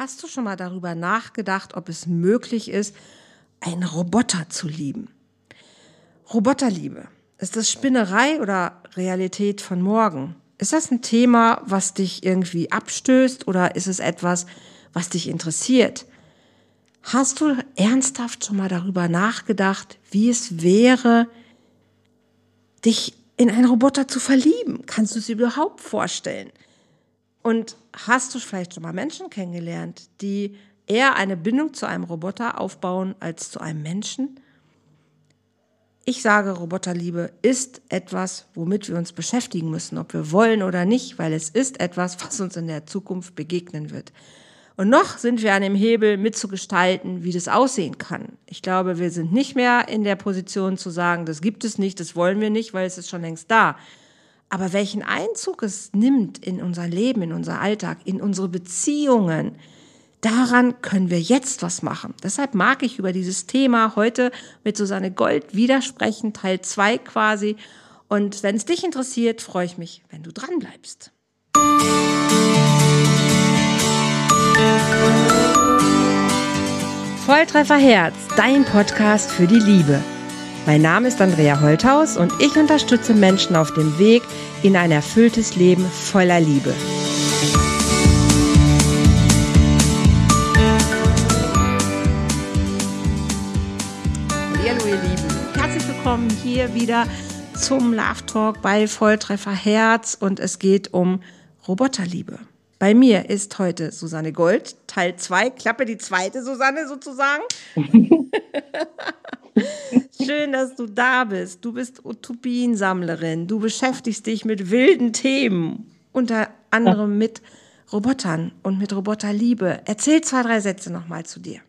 Hast du schon mal darüber nachgedacht, ob es möglich ist, einen Roboter zu lieben? Roboterliebe. Ist das Spinnerei oder Realität von morgen? Ist das ein Thema, was dich irgendwie abstößt oder ist es etwas, was dich interessiert? Hast du ernsthaft schon mal darüber nachgedacht, wie es wäre, dich in einen Roboter zu verlieben? Kannst du es überhaupt vorstellen? Und hast du vielleicht schon mal Menschen kennengelernt, die eher eine Bindung zu einem Roboter aufbauen als zu einem Menschen? Ich sage, Roboterliebe ist etwas, womit wir uns beschäftigen müssen, ob wir wollen oder nicht, weil es ist etwas, was uns in der Zukunft begegnen wird. Und noch sind wir an dem Hebel mitzugestalten, wie das aussehen kann. Ich glaube, wir sind nicht mehr in der Position zu sagen, das gibt es nicht, das wollen wir nicht, weil es ist schon längst da. Aber welchen Einzug es nimmt in unser Leben, in unser Alltag, in unsere Beziehungen, daran können wir jetzt was machen. Deshalb mag ich über dieses Thema heute mit Susanne Gold widersprechen, Teil 2 quasi. Und wenn es dich interessiert, freue ich mich, wenn du dran bleibst. Volltreffer Herz, dein Podcast für die Liebe. Mein Name ist Andrea Holthaus und ich unterstütze Menschen auf dem Weg in ein erfülltes Leben voller Liebe. Hallo ihr Lieben, herzlich willkommen hier wieder zum Love Talk bei Volltreffer Herz und es geht um Roboterliebe. Bei mir ist heute Susanne Gold, Teil 2, Klappe die zweite Susanne sozusagen. Schön, dass du da bist. Du bist Utopiensammlerin. Du beschäftigst dich mit wilden Themen, unter anderem mit Robotern und mit Roboterliebe. Erzähl zwei, drei Sätze nochmal zu dir.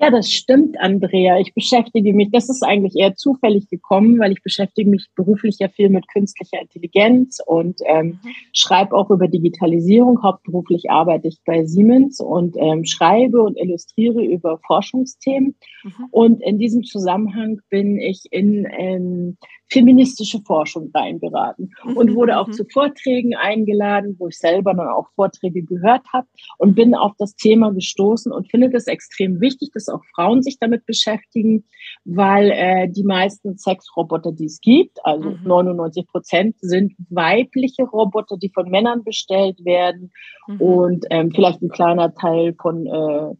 Ja, das stimmt, Andrea. Ich beschäftige mich, das ist eigentlich eher zufällig gekommen, weil ich beschäftige mich beruflich ja viel mit künstlicher Intelligenz und ähm, mhm. schreibe auch über Digitalisierung. Hauptberuflich arbeite ich bei Siemens und ähm, schreibe und illustriere über Forschungsthemen. Mhm. Und in diesem Zusammenhang bin ich in ähm, feministische Forschung reingeraten und mhm, wurde auch mhm. zu Vorträgen eingeladen, wo ich selber dann auch Vorträge gehört habe und bin auf das Thema gestoßen und finde es extrem wichtig, dass auch Frauen sich damit beschäftigen, weil äh, die meisten Sexroboter, die es gibt, also mhm. 99 Prozent, sind weibliche Roboter, die von Männern bestellt werden mhm. und ähm, vielleicht ein kleiner Teil von äh,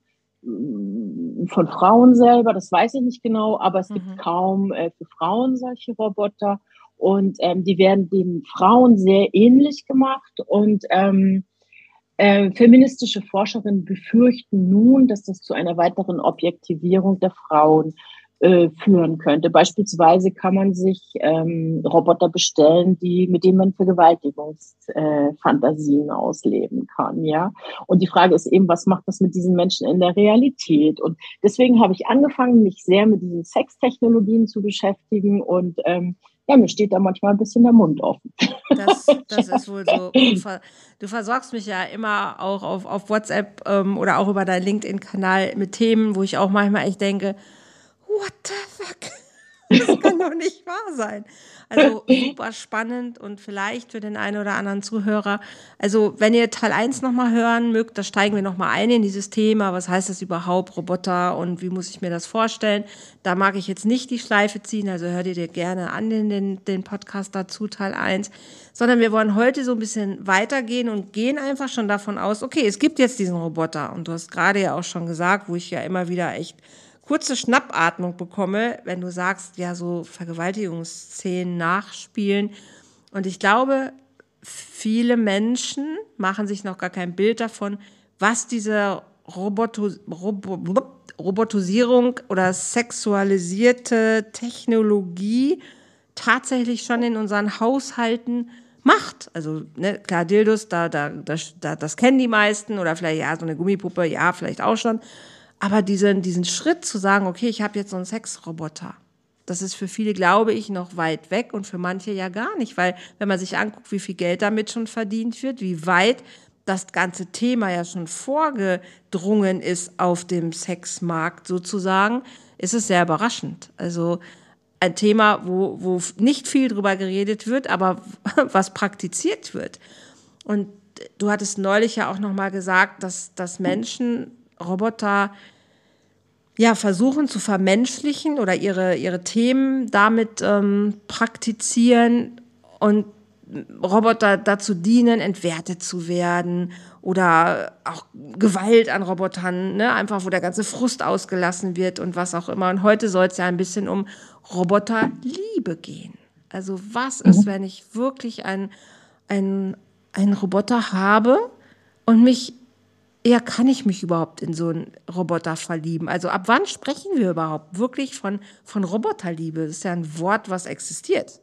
von Frauen selber, das weiß ich nicht genau, aber es mhm. gibt kaum äh, für Frauen solche Roboter und ähm, die werden den Frauen sehr ähnlich gemacht und ähm, äh, feministische Forscherinnen befürchten nun, dass das zu einer weiteren Objektivierung der Frauen äh, führen könnte. Beispielsweise kann man sich ähm, Roboter bestellen, die mit denen man Vergewaltigungsfantasien äh, ausleben kann, ja. Und die Frage ist eben, was macht das mit diesen Menschen in der Realität? Und deswegen habe ich angefangen, mich sehr mit diesen Sextechnologien zu beschäftigen und ähm, ja, mir steht da manchmal ein bisschen der Mund offen. Das, das ist wohl so. Du versorgst mich ja immer auch auf, auf WhatsApp ähm, oder auch über deinen LinkedIn-Kanal mit Themen, wo ich auch manchmal echt denke, what the fuck? Das kann doch nicht wahr sein. Also super spannend und vielleicht für den einen oder anderen Zuhörer. Also wenn ihr Teil 1 nochmal hören mögt, da steigen wir nochmal ein in dieses Thema. Was heißt das überhaupt, Roboter und wie muss ich mir das vorstellen? Da mag ich jetzt nicht die Schleife ziehen, also hört ihr dir gerne an den, den, den Podcast dazu, Teil 1. Sondern wir wollen heute so ein bisschen weitergehen und gehen einfach schon davon aus, okay, es gibt jetzt diesen Roboter. Und du hast gerade ja auch schon gesagt, wo ich ja immer wieder echt kurze Schnappatmung bekomme, wenn du sagst, ja, so Vergewaltigungsszenen nachspielen. Und ich glaube, viele Menschen machen sich noch gar kein Bild davon, was diese Roboto Robo Robotisierung oder sexualisierte Technologie tatsächlich schon in unseren Haushalten macht. Also ne, klar, Dildos, da, da, das, da, das kennen die meisten oder vielleicht ja so eine Gummipuppe, ja, vielleicht auch schon. Aber diesen, diesen Schritt zu sagen, okay, ich habe jetzt so einen Sexroboter, das ist für viele, glaube ich, noch weit weg und für manche ja gar nicht, weil wenn man sich anguckt, wie viel Geld damit schon verdient wird, wie weit das ganze Thema ja schon vorgedrungen ist auf dem Sexmarkt sozusagen, ist es sehr überraschend. Also ein Thema, wo, wo nicht viel drüber geredet wird, aber was praktiziert wird. Und du hattest neulich ja auch noch mal gesagt, dass, dass Menschen Roboter ja, versuchen zu vermenschlichen oder ihre, ihre Themen damit ähm, praktizieren und Roboter dazu dienen, entwertet zu werden oder auch Gewalt an Robotern, ne? einfach wo der ganze Frust ausgelassen wird und was auch immer. Und heute soll es ja ein bisschen um Roboterliebe gehen. Also was ist, mhm. wenn ich wirklich einen ein Roboter habe und mich ja, kann ich mich überhaupt in so einen Roboter verlieben? Also ab wann sprechen wir überhaupt wirklich von, von Roboterliebe? Das ist ja ein Wort, was existiert.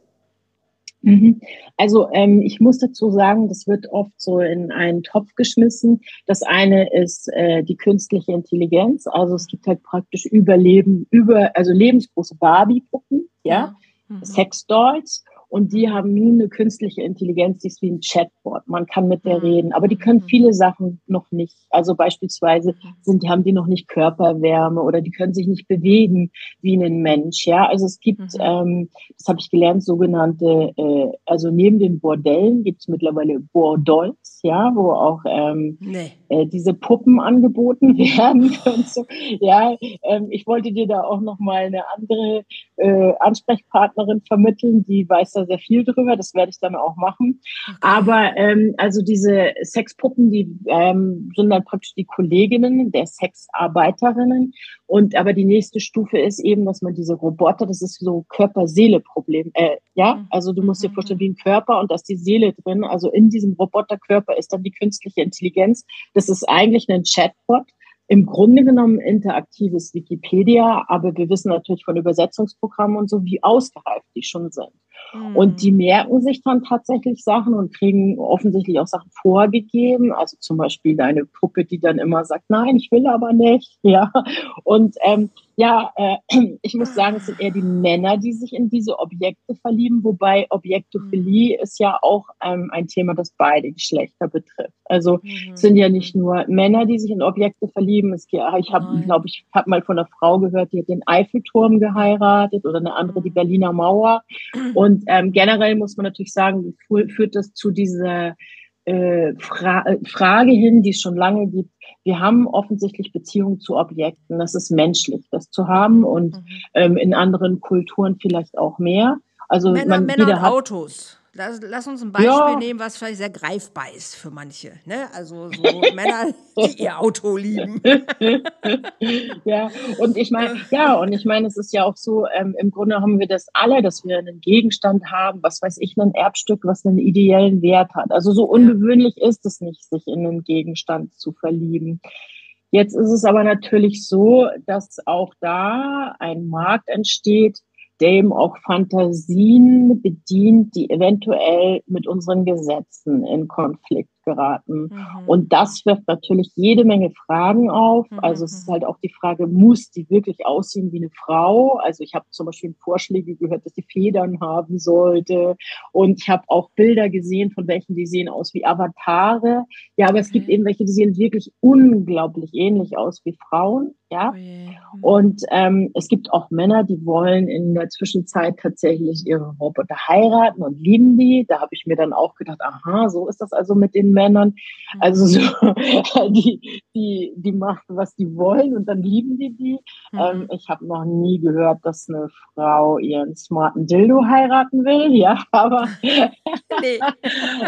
Mhm. Also ähm, ich muss dazu sagen, das wird oft so in einen Topf geschmissen. Das eine ist äh, die künstliche Intelligenz. Also es gibt halt praktisch Überleben, über, also lebensgroße Barbie-Puppen, ja, ja. Mhm. Sexdolls. Und die haben nun eine künstliche Intelligenz, die ist wie ein Chatbot. Man kann mit der mhm. reden, aber die können mhm. viele Sachen noch nicht. Also beispielsweise sind, haben die noch nicht Körperwärme oder die können sich nicht bewegen wie ein Mensch. Ja, also es gibt, mhm. ähm, das habe ich gelernt, sogenannte, äh, also neben den Bordellen gibt es mittlerweile Bordolls, ja, wo auch ähm, nee. äh, diese Puppen angeboten werden und so. Ja, ähm, ich wollte dir da auch noch mal eine andere äh, Ansprechpartnerin vermitteln, die weiß da sehr viel drüber. Das werde ich dann auch machen. Okay. Aber ähm, also diese Sexpuppen, die ähm, sind dann praktisch die Kolleginnen der Sexarbeiterinnen. Und aber die nächste Stufe ist eben, dass man diese Roboter, das ist so Körper-Seele-Problem. Äh, ja, mhm. also du musst dir vorstellen, wie ein Körper und da ist die Seele drin. Also in diesem Roboterkörper ist dann die künstliche Intelligenz. Das ist eigentlich ein Chatbot im Grunde genommen interaktives Wikipedia, aber wir wissen natürlich von Übersetzungsprogrammen und so, wie ausgereift die schon sind. Und die mhm. merken sich dann tatsächlich Sachen und kriegen offensichtlich auch Sachen vorgegeben. Also zum Beispiel eine Puppe, die dann immer sagt, nein, ich will aber nicht. Ja. Und ähm, ja, äh, ich muss sagen, es sind eher die Männer, die sich in diese Objekte verlieben, wobei Objektophilie mhm. ist ja auch ähm, ein Thema, das beide Geschlechter betrifft. Also mhm. es sind ja nicht nur Männer, die sich in Objekte verlieben. Es, ich habe, glaube ich, habe mal von einer Frau gehört, die hat den Eiffelturm geheiratet oder eine andere die mhm. Berliner Mauer. Und ähm, generell muss man natürlich sagen, führt das zu dieser äh, Fra äh, Frage hin, die es schon lange gibt. Wir haben offensichtlich Beziehungen zu Objekten. Das ist menschlich, das zu haben und mhm. ähm, in anderen Kulturen vielleicht auch mehr. Also Männer, man, Männer und hat, Autos. Lass, lass, uns ein Beispiel ja. nehmen, was vielleicht sehr greifbar ist für manche. Ne? Also so Männer, die ihr Auto lieben. ja, und ich meine, ja, und ich meine, es ist ja auch so, ähm, im Grunde haben wir das alle, dass wir einen Gegenstand haben, was weiß ich, ein Erbstück, was einen ideellen Wert hat. Also so ungewöhnlich ist es nicht, sich in einen Gegenstand zu verlieben. Jetzt ist es aber natürlich so, dass auch da ein Markt entsteht, eben auch Fantasien bedient, die eventuell mit unseren Gesetzen in Konflikt geraten. Mhm. Und das wirft natürlich jede Menge Fragen auf. Mhm. Also es ist halt auch die Frage, muss die wirklich aussehen wie eine Frau? Also ich habe zum Beispiel Vorschläge gehört, dass die Federn haben sollte. Und ich habe auch Bilder gesehen von welchen, die sehen aus wie Avatare. Ja, aber es gibt eben welche, die sehen wirklich unglaublich ähnlich aus wie Frauen. Ja. Okay. Mhm. Und ähm, es gibt auch Männer, die wollen in der Zwischenzeit tatsächlich ihre Roboter heiraten und lieben die. Da habe ich mir dann auch gedacht, aha, so ist das also mit den Männern. Also so, die, die, die machen, was die wollen und dann lieben die die. Mhm. Ähm, ich habe noch nie gehört, dass eine Frau ihren smarten Dildo heiraten will, ja, aber nee.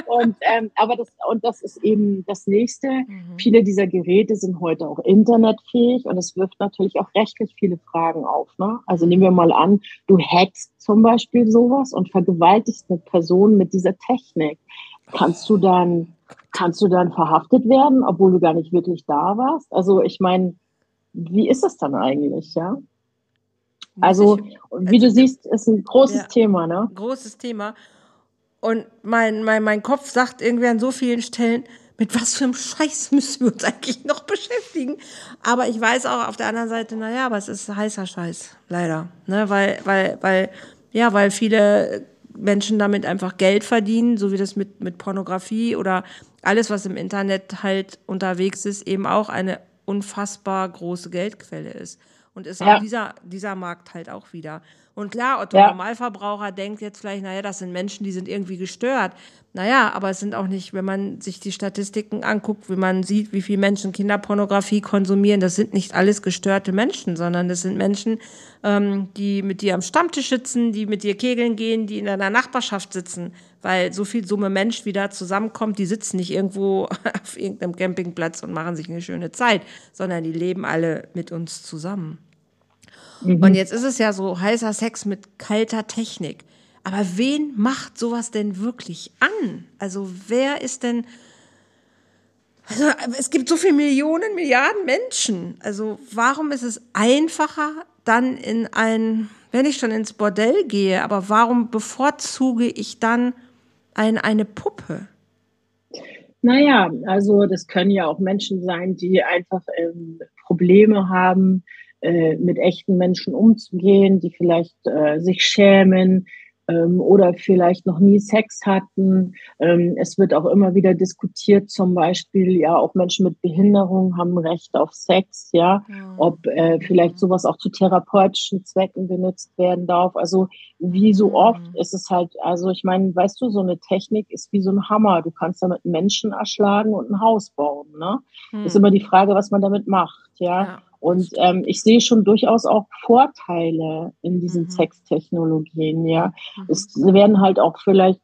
und ähm, aber das und das ist eben das nächste. Mhm. Viele dieser Geräte sind heute auch internetfähig und es wirft natürlich auch rechtlich viele Fragen auf. Ne? Also nehmen wir mal an, du hackst zum Beispiel sowas und vergewaltigst eine Person mit dieser Technik. Kannst du dann kannst du dann verhaftet werden, obwohl du gar nicht wirklich da warst? Also ich meine, wie ist das dann eigentlich, ja? Also, wie du also, siehst, ist ein großes ja, Thema, ne? Großes Thema. Und mein, mein, mein Kopf sagt irgendwie an so vielen Stellen, mit was für einem Scheiß müssen wir uns eigentlich noch beschäftigen? Aber ich weiß auch auf der anderen Seite, naja, aber es ist heißer Scheiß, leider. Ne? Weil, weil, weil, ja, weil viele Menschen damit einfach Geld verdienen, so wie das mit, mit Pornografie oder alles, was im Internet halt unterwegs ist, eben auch eine unfassbar große Geldquelle ist. Und ist ja. auch dieser, dieser Markt halt auch wieder. Und klar, Otto ja. Normalverbraucher denkt jetzt vielleicht, naja, das sind Menschen, die sind irgendwie gestört. Naja, aber es sind auch nicht, wenn man sich die Statistiken anguckt, wie man sieht, wie viele Menschen Kinderpornografie konsumieren, das sind nicht alles gestörte Menschen, sondern das sind Menschen, ähm, die mit dir am Stammtisch sitzen, die mit dir kegeln gehen, die in deiner Nachbarschaft sitzen. Weil so viel Summe Mensch, wie da zusammenkommt, die sitzen nicht irgendwo auf irgendeinem Campingplatz und machen sich eine schöne Zeit, sondern die leben alle mit uns zusammen. Mhm. Und jetzt ist es ja so heißer Sex mit kalter Technik. Aber wen macht sowas denn wirklich an? Also wer ist denn... Also es gibt so viele Millionen, Milliarden Menschen. Also warum ist es einfacher, dann in ein, wenn ich schon ins Bordell gehe, aber warum bevorzuge ich dann ein, eine Puppe? Naja, also das können ja auch Menschen sein, die einfach ähm, Probleme haben, äh, mit echten Menschen umzugehen, die vielleicht äh, sich schämen, ähm, oder vielleicht noch nie Sex hatten. Ähm, es wird auch immer wieder diskutiert, zum Beispiel, ja, auch Menschen mit Behinderung haben Recht auf Sex, ja, ja. ob äh, vielleicht sowas auch zu therapeutischen Zwecken benutzt werden darf. Also wie so oft ist es halt, also ich meine, weißt du, so eine Technik ist wie so ein Hammer. Du kannst damit Menschen erschlagen und ein Haus bauen. Ne? Hm. Ist immer die Frage, was man damit macht, ja. Und ähm, ich sehe schon durchaus auch Vorteile in diesen mhm. Sextechnologien, ja. Mhm. Es werden halt auch vielleicht,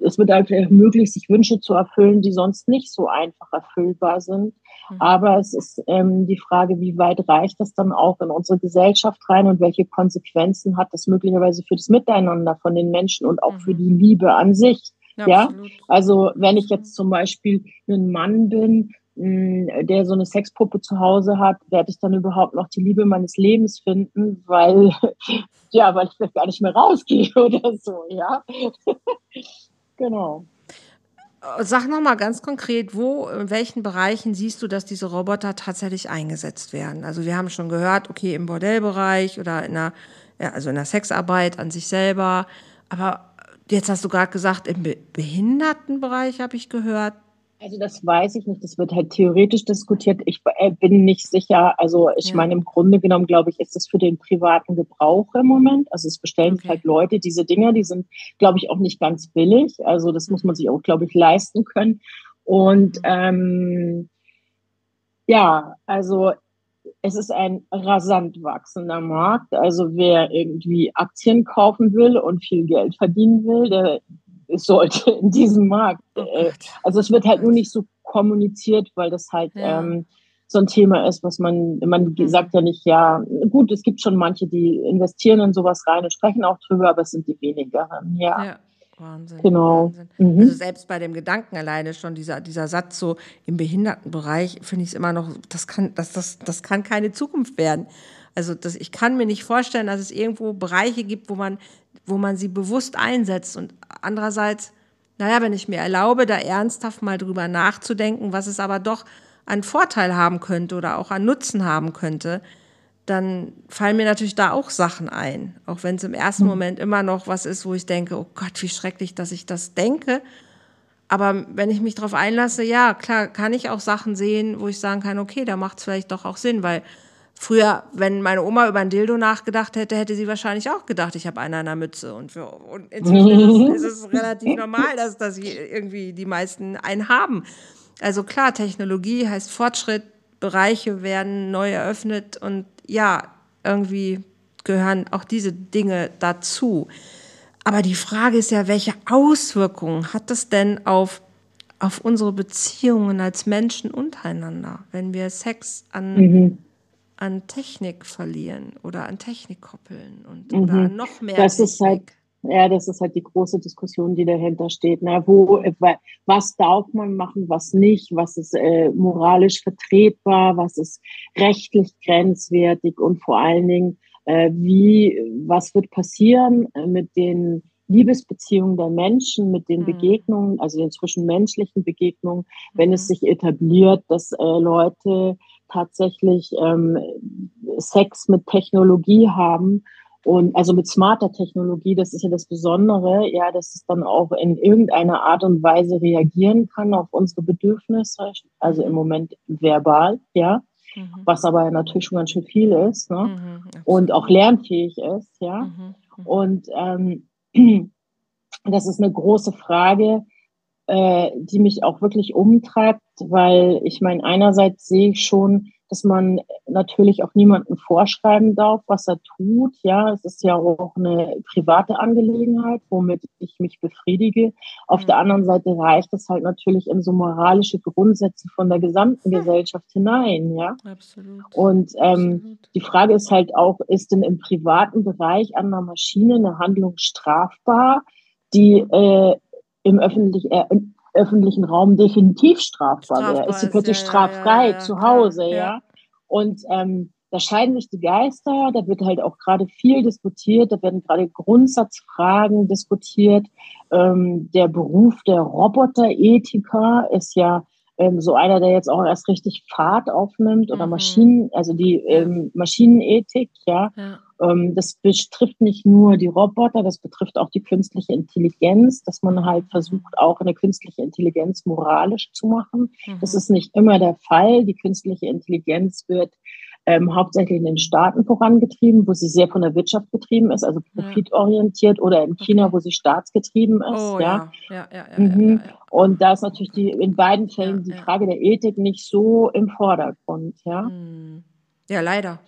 es wird halt möglich, sich Wünsche zu erfüllen, die sonst nicht so einfach erfüllbar sind. Mhm. Aber es ist ähm, die Frage, wie weit reicht das dann auch in unsere Gesellschaft rein und welche Konsequenzen hat das möglicherweise für das Miteinander von den Menschen und auch für mhm. die Liebe an sich. Ja, ja? also wenn ich jetzt zum Beispiel ein Mann bin der so eine Sexpuppe zu Hause hat, werde ich dann überhaupt noch die Liebe meines Lebens finden, weil, ja, weil ich vielleicht gar nicht mehr rausgehe oder so, ja. genau. Sag nochmal ganz konkret, wo, in welchen Bereichen siehst du, dass diese Roboter tatsächlich eingesetzt werden? Also wir haben schon gehört, okay, im Bordellbereich oder in der, ja, also in der Sexarbeit an sich selber, aber jetzt hast du gerade gesagt, im Behindertenbereich habe ich gehört, also das weiß ich nicht. Das wird halt theoretisch diskutiert. Ich äh, bin nicht sicher. Also ich ja. meine, im Grunde genommen, glaube ich, ist das für den privaten Gebrauch im Moment. Also es bestellen okay. halt Leute diese Dinger, die sind, glaube ich, auch nicht ganz billig. Also das muss man sich auch, glaube ich, leisten können. Und ähm, ja, also es ist ein rasant wachsender Markt. Also wer irgendwie Aktien kaufen will und viel Geld verdienen will, der sollte in diesem Markt. Oh äh, also es wird halt nur nicht so kommuniziert, weil das halt ja. ähm, so ein Thema ist, was man, man sagt ja nicht, ja, gut, es gibt schon manche, die investieren in sowas rein und sprechen auch drüber, aber es sind die wenigeren, ja. ja. Wahnsinn. Genau. Wahnsinn. Mhm. Also selbst bei dem Gedanken alleine schon, dieser, dieser Satz so im Behindertenbereich, finde ich es immer noch, das kann, das, das, das kann keine Zukunft werden. Also das, ich kann mir nicht vorstellen, dass es irgendwo Bereiche gibt, wo man wo man sie bewusst einsetzt. Und andererseits, naja, wenn ich mir erlaube, da ernsthaft mal drüber nachzudenken, was es aber doch an Vorteil haben könnte oder auch an Nutzen haben könnte, dann fallen mir natürlich da auch Sachen ein. Auch wenn es im ersten mhm. Moment immer noch was ist, wo ich denke, oh Gott, wie schrecklich, dass ich das denke. Aber wenn ich mich darauf einlasse, ja, klar, kann ich auch Sachen sehen, wo ich sagen kann, okay, da macht es vielleicht doch auch Sinn, weil Früher, wenn meine Oma über ein Dildo nachgedacht hätte, hätte sie wahrscheinlich auch gedacht, ich habe einen an der Mütze. Und, für, und inzwischen ist, es relativ normal, dass, dass irgendwie die meisten einen haben. Also klar, Technologie heißt Fortschritt, Bereiche werden neu eröffnet und ja, irgendwie gehören auch diese Dinge dazu. Aber die Frage ist ja, welche Auswirkungen hat das denn auf, auf unsere Beziehungen als Menschen untereinander, wenn wir Sex an mhm an Technik verlieren oder an Technik koppeln und mhm. oder noch mehr das Technik. Ist halt, ja, das ist halt die große Diskussion, die dahinter steht. Ne? Wo, was darf man machen, was nicht, was ist äh, moralisch vertretbar, was ist rechtlich grenzwertig und vor allen Dingen, äh, wie, was wird passieren äh, mit den Liebesbeziehungen der Menschen, mit den mhm. Begegnungen, also den zwischenmenschlichen Begegnungen, wenn mhm. es sich etabliert, dass äh, Leute tatsächlich ähm, Sex mit Technologie haben und also mit smarter Technologie, das ist ja das Besondere, ja, dass es dann auch in irgendeiner Art und Weise reagieren kann auf unsere Bedürfnisse, also im Moment verbal, ja. mhm. was aber natürlich schon ganz schön viel ist ne? Mhm, und auch lernfähig ist, ja. Mhm, mhm. Und ähm, das ist eine große Frage, äh, die mich auch wirklich umtreibt, weil ich meine, einerseits sehe ich schon, dass man natürlich auch niemandem vorschreiben darf, was er tut. Ja, es ist ja auch eine private Angelegenheit, womit ich mich befriedige. Auf mhm. der anderen Seite reicht es halt natürlich in so moralische Grundsätze von der gesamten mhm. Gesellschaft hinein. Ja, absolut. Und ähm, absolut. die Frage ist halt auch, ist denn im privaten Bereich an einer Maschine eine Handlung strafbar, die äh, im öffentlichen, äh, öffentlichen Raum definitiv strafbar, strafbar wäre. Ist sie plötzlich ja, straffrei ja, zu Hause, ja. ja. Und ähm, da scheiden sich die Geister, da wird halt auch gerade viel diskutiert, da werden gerade Grundsatzfragen diskutiert. Ähm, der Beruf der Roboterethiker ist ja ähm, so einer, der jetzt auch erst richtig Fahrt aufnimmt oder mhm. Maschinen, also die ähm, Maschinenethik, ja. ja. Ähm, das betrifft nicht nur die Roboter, das betrifft auch die künstliche Intelligenz, dass man halt mhm. versucht, auch eine künstliche Intelligenz moralisch zu machen. Mhm. Das ist nicht immer der Fall. Die künstliche Intelligenz wird ähm, hauptsächlich in den Staaten vorangetrieben, wo sie sehr von der Wirtschaft getrieben ist, also profitorientiert, oder in China, wo sie staatsgetrieben ist. Oh, ja. Ja. Mhm. ja, Und da ist natürlich die, in beiden Fällen die Frage der Ethik nicht so im Vordergrund. Ja, hm. ja leider.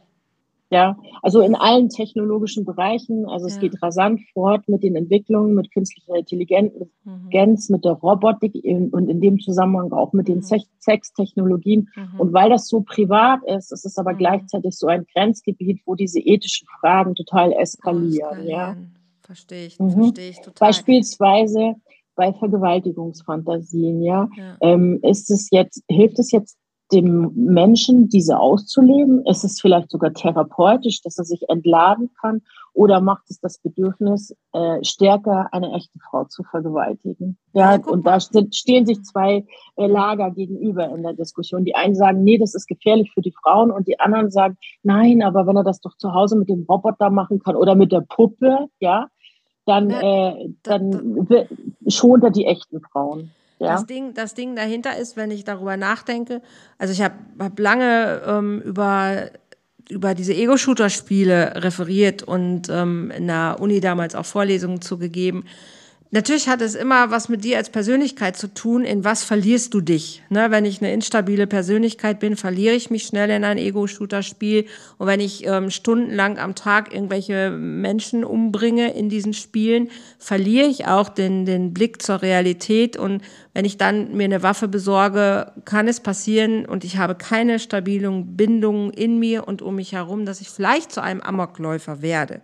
Ja, also in allen technologischen Bereichen. Also es ja. geht rasant fort mit den Entwicklungen, mit künstlicher Intelligenz, mhm. mit der Robotik und in dem Zusammenhang auch mit den mhm. Sextechnologien. Mhm. Und weil das so privat ist, ist es aber mhm. gleichzeitig so ein Grenzgebiet, wo diese ethischen Fragen total eskalieren. Ja. Verstehe ich, mhm. verstehe ich total. Beispielsweise bei Vergewaltigungsfantasien, ja, ja. Ähm, ist es jetzt, hilft es jetzt dem Menschen diese auszuleben? Ist es vielleicht sogar therapeutisch, dass er sich entladen kann? Oder macht es das Bedürfnis äh, stärker, eine echte Frau zu vergewaltigen? Ja, ja und da stehen sich zwei äh, Lager gegenüber in der Diskussion. Die einen sagen, nee, das ist gefährlich für die Frauen. Und die anderen sagen, nein, aber wenn er das doch zu Hause mit dem Roboter machen kann oder mit der Puppe, ja, dann, ja, äh, dann schont er die echten Frauen. Ja. Das, Ding, das Ding dahinter ist, wenn ich darüber nachdenke, also ich habe hab lange ähm, über, über diese Ego-Shooter-Spiele referiert und ähm, in der Uni damals auch Vorlesungen zugegeben. Natürlich hat es immer was mit dir als Persönlichkeit zu tun. In was verlierst du dich? Ne, wenn ich eine instabile Persönlichkeit bin, verliere ich mich schnell in ein Ego-Shooter-Spiel. Und wenn ich ähm, stundenlang am Tag irgendwelche Menschen umbringe in diesen Spielen, verliere ich auch den, den Blick zur Realität. Und wenn ich dann mir eine Waffe besorge, kann es passieren und ich habe keine stabilen Bindungen in mir und um mich herum, dass ich vielleicht zu einem Amokläufer werde.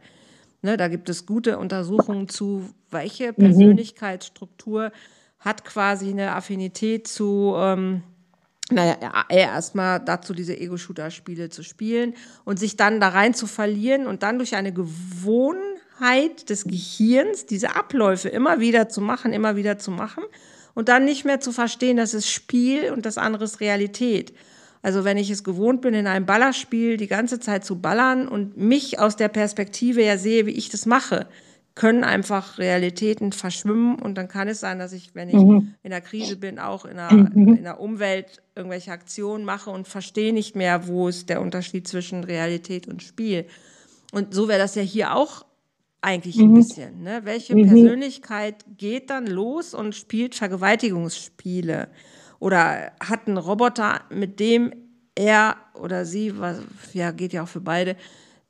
Ne, da gibt es gute Untersuchungen zu, welche mhm. Persönlichkeitsstruktur hat quasi eine Affinität zu, ähm, naja, erstmal dazu, diese Ego-Shooter-Spiele zu spielen und sich dann da rein zu verlieren und dann durch eine Gewohnheit des Gehirns diese Abläufe immer wieder zu machen, immer wieder zu machen und dann nicht mehr zu verstehen, das ist Spiel und das andere ist Realität. Also wenn ich es gewohnt bin, in einem Ballerspiel die ganze Zeit zu ballern und mich aus der Perspektive ja sehe, wie ich das mache, können einfach Realitäten verschwimmen und dann kann es sein, dass ich, wenn ich mhm. in der Krise bin, auch in der, mhm. in der Umwelt irgendwelche Aktionen mache und verstehe nicht mehr, wo ist der Unterschied zwischen Realität und Spiel. Und so wäre das ja hier auch eigentlich mhm. ein bisschen. Ne? Welche mhm. Persönlichkeit geht dann los und spielt Vergewaltigungsspiele? Oder hat einen Roboter, mit dem er oder sie, was, ja, geht ja auch für beide,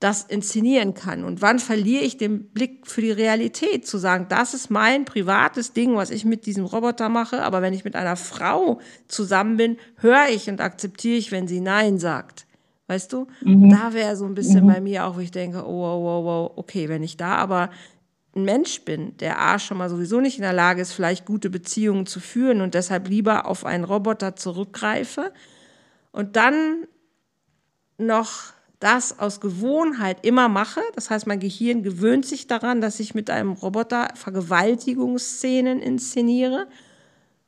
das inszenieren kann. Und wann verliere ich den Blick für die Realität, zu sagen, das ist mein privates Ding, was ich mit diesem Roboter mache, aber wenn ich mit einer Frau zusammen bin, höre ich und akzeptiere ich, wenn sie Nein sagt. Weißt du? Mhm. Da wäre so ein bisschen mhm. bei mir auch, wo ich denke, oh, wow, wow, wow, okay, wenn ich da aber ein Mensch bin, der A schon mal sowieso nicht in der Lage ist, vielleicht gute Beziehungen zu führen und deshalb lieber auf einen Roboter zurückgreife und dann noch das aus Gewohnheit immer mache. Das heißt, mein Gehirn gewöhnt sich daran, dass ich mit einem Roboter Vergewaltigungsszenen inszeniere.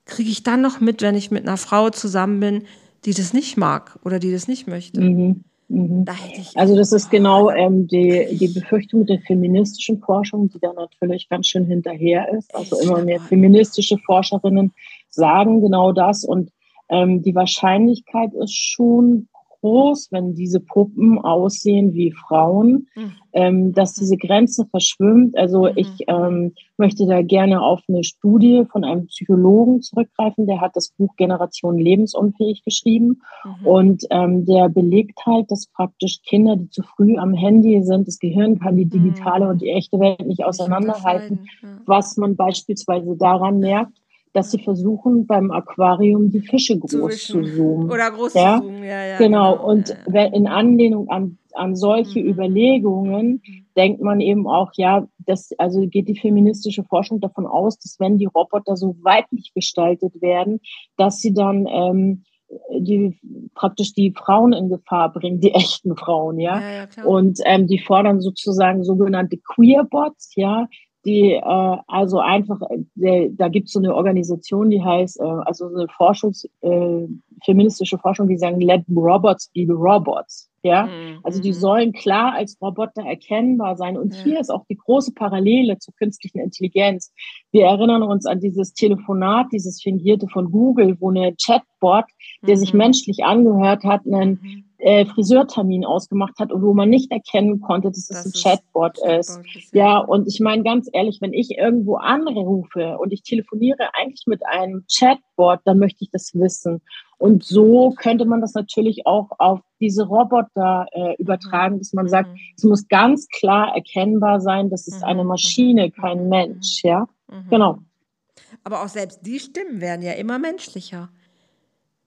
Kriege ich dann noch mit, wenn ich mit einer Frau zusammen bin, die das nicht mag oder die das nicht möchte. Mhm. Mhm. Da also das ist genau ähm, die, die Befürchtung der feministischen Forschung, die da natürlich ganz schön hinterher ist. Also immer mehr feministische Forscherinnen sagen genau das und ähm, die Wahrscheinlichkeit ist schon groß, wenn diese Puppen aussehen wie Frauen, mhm. ähm, dass diese Grenze verschwimmt. Also mhm. ich ähm, möchte da gerne auf eine Studie von einem Psychologen zurückgreifen, der hat das Buch Generation lebensunfähig geschrieben mhm. und ähm, der belegt halt, dass praktisch Kinder, die zu früh am Handy sind, das Gehirn kann die digitale mhm. und die echte Welt nicht auseinanderhalten, was man beispielsweise daran merkt, dass sie versuchen, beim Aquarium die Fische groß zu, zu zoomen. Oder groß ja? zu zoomen, ja, ja. Genau, genau. und ja, in Anlehnung an, an solche mhm. Überlegungen mhm. denkt man eben auch, ja, das, also geht die feministische Forschung davon aus, dass wenn die Roboter so weiblich gestaltet werden, dass sie dann ähm, die praktisch die Frauen in Gefahr bringen, die echten Frauen, ja. ja, ja und ähm, die fordern sozusagen sogenannte Queerbots, ja, die äh, also einfach, äh, da gibt es so eine Organisation, die heißt, äh, also eine Forschungs, äh, feministische Forschung, die sagen, let robots be robots. Ja, mhm. also die mhm. sollen klar als Roboter erkennbar sein. Und ja. hier ist auch die große Parallele zur künstlichen Intelligenz. Wir erinnern uns an dieses Telefonat, dieses fingierte von Google, wo eine Chatbot, der mhm. sich menschlich angehört hat, einen mhm äh, Friseurtermin ausgemacht hat und wo man nicht erkennen konnte, dass es das ein Chatbot, Chatbot ist. ist. Ja, und ich meine ganz ehrlich, wenn ich irgendwo anrufe und ich telefoniere eigentlich mit einem Chatbot, dann möchte ich das wissen. Und so könnte man das natürlich auch auf diese Roboter äh, übertragen, dass man mhm. sagt, es muss ganz klar erkennbar sein, dass es eine mhm. Maschine, kein Mensch, ja. Genau. Aber auch selbst die Stimmen werden ja immer menschlicher.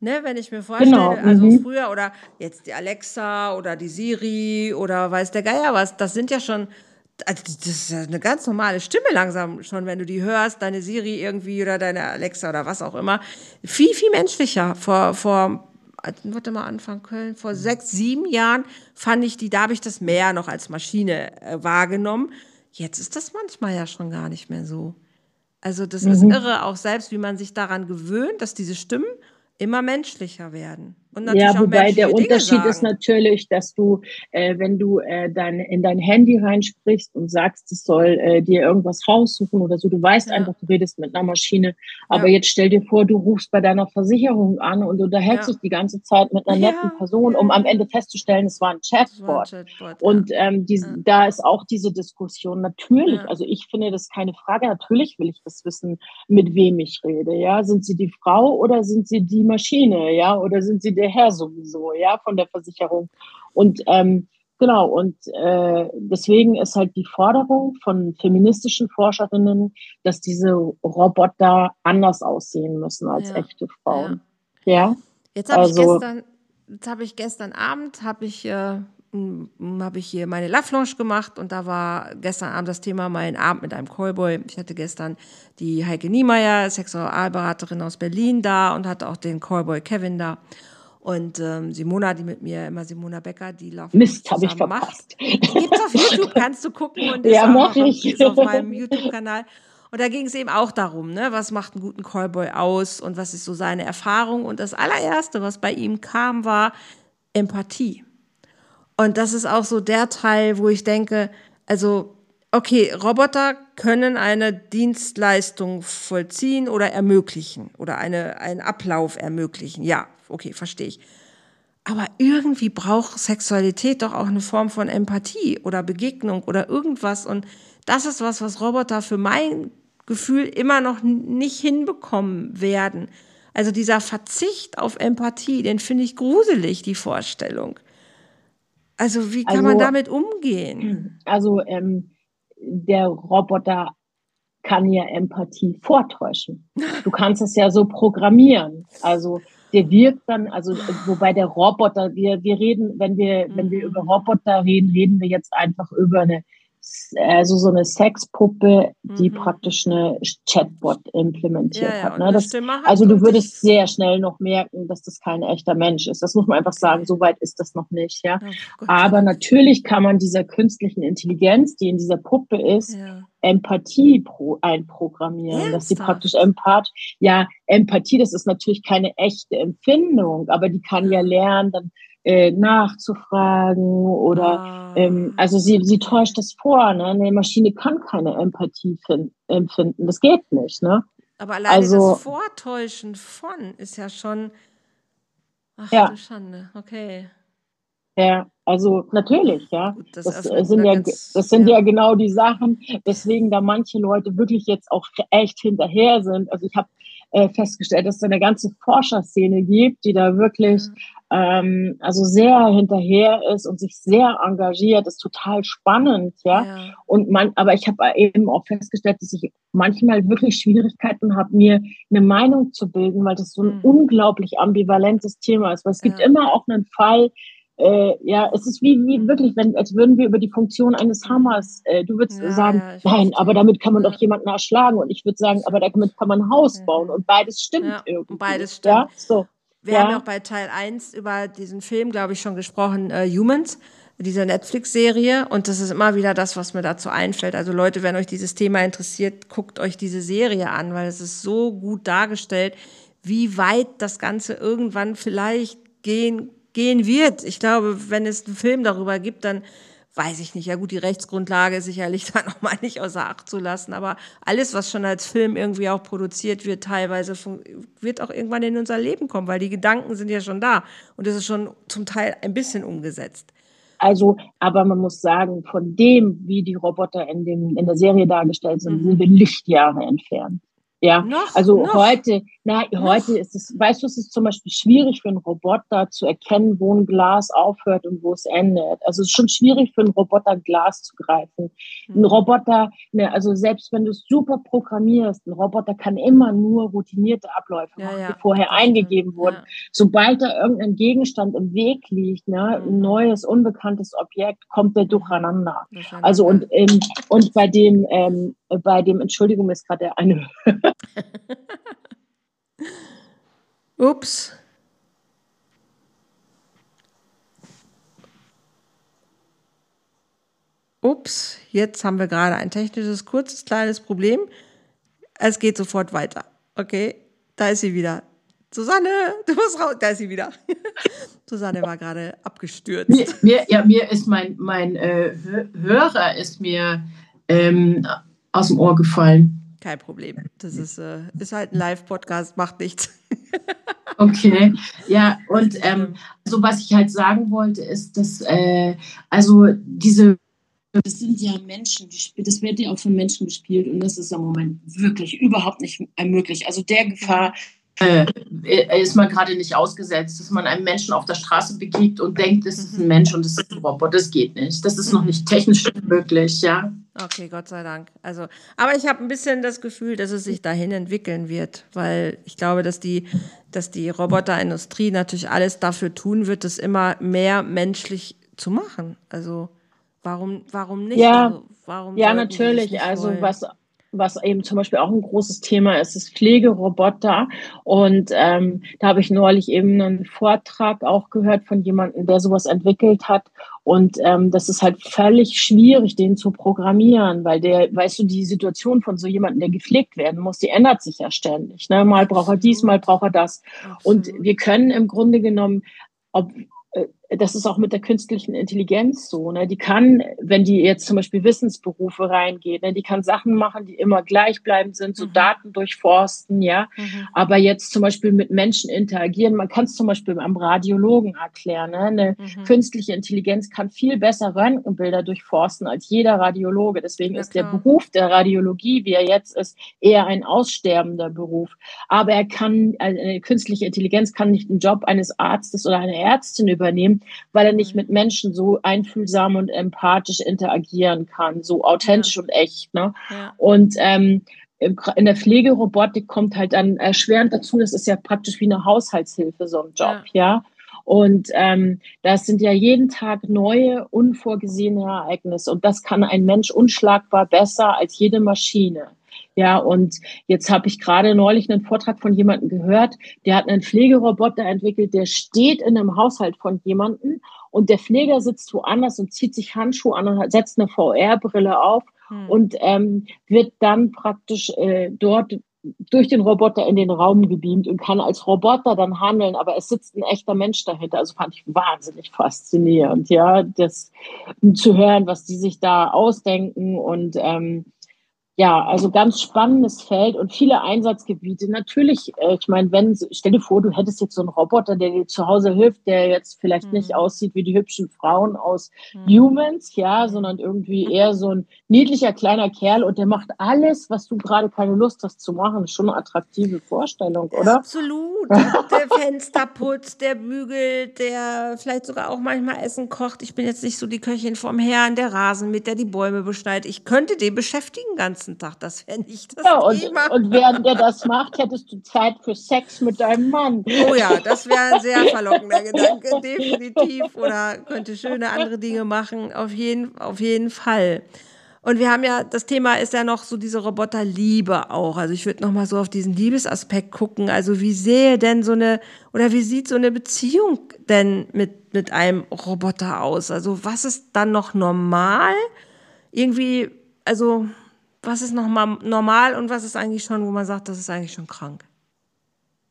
Ne, wenn ich mir vorstelle, genau. also mhm. früher oder jetzt die Alexa oder die Siri oder weiß der Geier was, das sind ja schon, also das ist eine ganz normale Stimme langsam schon, wenn du die hörst, deine Siri irgendwie oder deine Alexa oder was auch immer. Viel, viel menschlicher. Vor, vor warte mal, Anfang Köln, vor sechs, sieben Jahren fand ich die, da habe ich das mehr noch als Maschine äh, wahrgenommen. Jetzt ist das manchmal ja schon gar nicht mehr so. Also das mhm. ist irre, auch selbst wie man sich daran gewöhnt, dass diese Stimmen immer menschlicher werden. Ja, wobei der Unterschied ist natürlich, dass du, äh, wenn du äh, dein, in dein Handy reinsprichst und sagst, es soll äh, dir irgendwas raussuchen oder so, du weißt ja. einfach, du redest mit einer Maschine. Aber ja. jetzt stell dir vor, du rufst bei deiner Versicherung an und unterhältst ja. dich die ganze Zeit mit einer netten Person, um am Ende festzustellen, es war ein Chatbot. War ein Chatbot und ähm, die, da ist auch diese Diskussion. Natürlich, also ich finde das keine Frage. Natürlich will ich das wissen, mit wem ich rede. Ja, sind sie die Frau oder sind sie die Maschine? Ja, oder sind sie der Herr sowieso, ja, von der Versicherung. Und ähm, genau, und äh, deswegen ist halt die Forderung von feministischen Forscherinnen, dass diese Roboter anders aussehen müssen als ja. echte Frauen. Ja. ja? Jetzt habe also, ich gestern, jetzt habe ich gestern Abend habe ich äh, habe ich hier meine Love Lounge gemacht und da war gestern Abend das Thema mein Abend mit einem Callboy. Ich hatte gestern die Heike Niemeyer, Sexualberaterin aus Berlin da und hatte auch den Callboy Kevin da. Und ähm, Simona, die mit mir, immer Simona Becker, die laufen Mist, habe ich verpasst. Gibt's auf YouTube, kannst du gucken und ja, mach ich. ist auf meinem YouTube-Kanal. Und da ging es eben auch darum, ne, was macht einen guten Callboy aus und was ist so seine Erfahrung. Und das allererste, was bei ihm kam, war Empathie. Und das ist auch so der Teil, wo ich denke, also, okay, Roboter können eine Dienstleistung vollziehen oder ermöglichen oder eine, einen Ablauf ermöglichen. Ja, okay, verstehe ich. Aber irgendwie braucht Sexualität doch auch eine Form von Empathie oder Begegnung oder irgendwas. Und das ist was, was Roboter für mein Gefühl immer noch nicht hinbekommen werden. Also dieser Verzicht auf Empathie, den finde ich gruselig, die Vorstellung. Also wie kann also, man damit umgehen? Also ähm, der Roboter kann ja Empathie vortäuschen. Du kannst es ja so programmieren. Also der wirkt dann, also wobei der Roboter, wir, wir reden, wenn wir, wenn wir über Roboter reden, reden wir jetzt einfach über eine also so eine Sexpuppe, die mhm. praktisch eine Chatbot implementiert ja, ja, hat. Ne? Das, also du würdest sehr schnell noch merken, dass das kein echter Mensch ist. Das muss man einfach sagen. So weit ist das noch nicht. Ja. Oh, Aber natürlich kann man dieser künstlichen Intelligenz, die in dieser Puppe ist, ja. Empathie pro, einprogrammieren, Ernsthaft? dass sie praktisch empath, ja, Empathie, das ist natürlich keine echte Empfindung, aber die kann ja lernen, dann äh, nachzufragen oder ah. ähm, also sie, sie täuscht das vor, ne? Eine Maschine kann keine Empathie find, empfinden. Das geht nicht, ne? Aber alleine also, das Vortäuschen von ist ja schon ach ja. du Schande, okay. Ja, also natürlich, ja. Gut, das, das sind ja, ganz, das sind ja. ja. genau die Sachen, weswegen da manche Leute wirklich jetzt auch echt hinterher sind. Also ich habe äh, festgestellt, dass es eine ganze Forscherszene gibt, die da wirklich mhm. Ähm, also sehr hinterher ist und sich sehr engagiert. Ist total spannend, ja. ja. Und man, aber ich habe eben auch festgestellt, dass ich manchmal wirklich Schwierigkeiten habe, mir eine Meinung zu bilden, weil das so ein mhm. unglaublich ambivalentes Thema ist. Weil es gibt ja. immer auch einen Fall, äh, ja, es ist wie, wie wirklich, wenn, als würden wir über die Funktion eines Hammers, äh, du würdest ja, sagen, ja, nein, aber damit kann man doch jemanden erschlagen und ich würde sagen, aber damit kann man ein Haus bauen und beides stimmt ja, irgendwie. Beides stimmt. Ja, so. Wir haben ja auch bei Teil 1 über diesen Film, glaube ich, schon gesprochen, äh, Humans, diese Netflix-Serie. Und das ist immer wieder das, was mir dazu einfällt. Also Leute, wenn euch dieses Thema interessiert, guckt euch diese Serie an, weil es ist so gut dargestellt, wie weit das Ganze irgendwann vielleicht gehen gehen wird. Ich glaube, wenn es einen Film darüber gibt, dann weiß ich nicht. Ja gut, die Rechtsgrundlage ist sicherlich da nochmal nicht außer Acht zu lassen, aber alles, was schon als Film irgendwie auch produziert wird, teilweise wird auch irgendwann in unser Leben kommen, weil die Gedanken sind ja schon da und es ist schon zum Teil ein bisschen umgesetzt. Also, aber man muss sagen, von dem, wie die Roboter in, dem, in der Serie dargestellt sind, mhm. sind wir Lichtjahre entfernt. Ja, noch, also noch. heute, na, heute ist es, weißt du, es ist zum Beispiel schwierig für einen Roboter zu erkennen, wo ein Glas aufhört und wo es endet. Also es ist schon schwierig für einen Roboter, Glas zu greifen. Mhm. Ein Roboter, ne, also selbst wenn du es super programmierst, ein Roboter kann immer nur routinierte Abläufe machen, ja, ja. die vorher eingegeben wurden. Ja. Sobald da irgendein Gegenstand im Weg liegt, ne, mhm. ein neues, unbekanntes Objekt, kommt der durcheinander. Also und, ähm, und bei dem, ähm, bei dem, Entschuldigung, ist gerade eine Ups. Ups, jetzt haben wir gerade ein technisches, kurzes, kleines Problem. Es geht sofort weiter. Okay, da ist sie wieder. Susanne, du musst raus. Da ist sie wieder. Susanne war gerade abgestürzt. Mir, mir, ja, mir ist mein, mein äh, Hörer ist mir ähm, aus dem Ohr gefallen. Kein Problem. Das ist, äh, ist halt ein Live-Podcast, macht nichts. okay, ja, und ähm, also was ich halt sagen wollte, ist, dass äh, also diese das sind ja Menschen, das wird ja auch von Menschen gespielt und das ist im Moment wirklich überhaupt nicht möglich. Also der Gefahr äh, ist man gerade nicht ausgesetzt, dass man einem Menschen auf der Straße begegnet und denkt, das ist ein Mensch und das ist ein Roboter. Das geht nicht. Das ist noch nicht technisch möglich, ja. Okay, Gott sei Dank. Also, aber ich habe ein bisschen das Gefühl, dass es sich dahin entwickeln wird, weil ich glaube, dass die, dass die Roboterindustrie natürlich alles dafür tun wird, das immer mehr menschlich zu machen. Also warum, warum nicht? Ja, also, warum ja natürlich. Also was was eben zum Beispiel auch ein großes Thema ist, ist Pflegeroboter. Und ähm, da habe ich neulich eben einen Vortrag auch gehört von jemandem, der sowas entwickelt hat. Und ähm, das ist halt völlig schwierig, den zu programmieren, weil der, weißt du, die Situation von so jemandem, der gepflegt werden muss, die ändert sich ja ständig. Ne? Mal braucht er dies, mal braucht er das. Und wir können im Grunde genommen, ob, äh, das ist auch mit der künstlichen Intelligenz so. Ne? Die kann, wenn die jetzt zum Beispiel Wissensberufe reingeht, ne, die kann Sachen machen, die immer gleichbleibend sind, so mhm. Daten durchforsten, ja. Mhm. Aber jetzt zum Beispiel mit Menschen interagieren, man kann es zum Beispiel am Radiologen erklären. Ne? Eine mhm. künstliche Intelligenz kann viel besser Röntgenbilder durchforsten als jeder Radiologe. Deswegen ja, ist der Beruf der Radiologie, wie er jetzt ist, eher ein aussterbender Beruf. Aber er kann, eine künstliche Intelligenz kann nicht den Job eines Arztes oder einer Ärztin übernehmen, weil er nicht mhm. mit Menschen so einfühlsam und empathisch interagieren kann, so authentisch ja. und echt. Ne? Ja. Und ähm, in der Pflegerobotik kommt halt dann erschwerend dazu, das ist ja praktisch wie eine Haushaltshilfe, so ein Job, ja. ja? Und ähm, das sind ja jeden Tag neue, unvorgesehene Ereignisse. Und das kann ein Mensch unschlagbar besser als jede Maschine. Ja, und jetzt habe ich gerade neulich einen Vortrag von jemandem gehört, der hat einen Pflegeroboter entwickelt, der steht in einem Haushalt von jemandem und der Pfleger sitzt woanders und zieht sich Handschuhe an und setzt eine VR-Brille auf hm. und ähm, wird dann praktisch äh, dort durch den Roboter in den Raum gebeamt und kann als Roboter dann handeln, aber es sitzt ein echter Mensch dahinter. Also fand ich wahnsinnig faszinierend, ja, das zu hören, was die sich da ausdenken und ähm, Ja, also ganz spannendes Feld und viele Einsatzgebiete. Natürlich, äh, ich meine, wenn, stell dir vor, du hättest jetzt so einen Roboter, der dir zu Hause hilft, der jetzt vielleicht mhm. nicht aussieht wie die hübschen Frauen aus mhm. Humans, ja, sondern irgendwie eher so ein niedlicher kleiner Kerl und der macht alles, was du gerade keine Lust hast zu machen. Schon eine attraktive Vorstellung, oder? Absolut. Der Fenster putzt, der bügelt, der vielleicht sogar auch manchmal Essen kocht. Ich bin jetzt nicht so die Köchin vom Herrn, der Rasen mit, der die Bäume beschneidet. Ich könnte den beschäftigen ganz ganzen Tag. Das wäre nicht das ja, und, Thema. Und während er das macht, hättest du Zeit für Sex mit deinem Mann. Oh ja, das wäre ein sehr verlockender Gedanke, definitiv. Oder könnte schöne andere Dinge machen, auf jeden, auf jeden Fall. Und wir haben ja, das Thema ist ja noch so diese Roboterliebe auch. Also ich würde noch mal so auf diesen Liebesaspekt gucken. Also wie sehe denn so eine, oder wie sieht so eine Beziehung denn mit, mit einem Roboter aus? Also was ist dann noch normal? Irgendwie, also was ist nochmal normal und was ist eigentlich schon, wo man sagt, das ist eigentlich schon krank?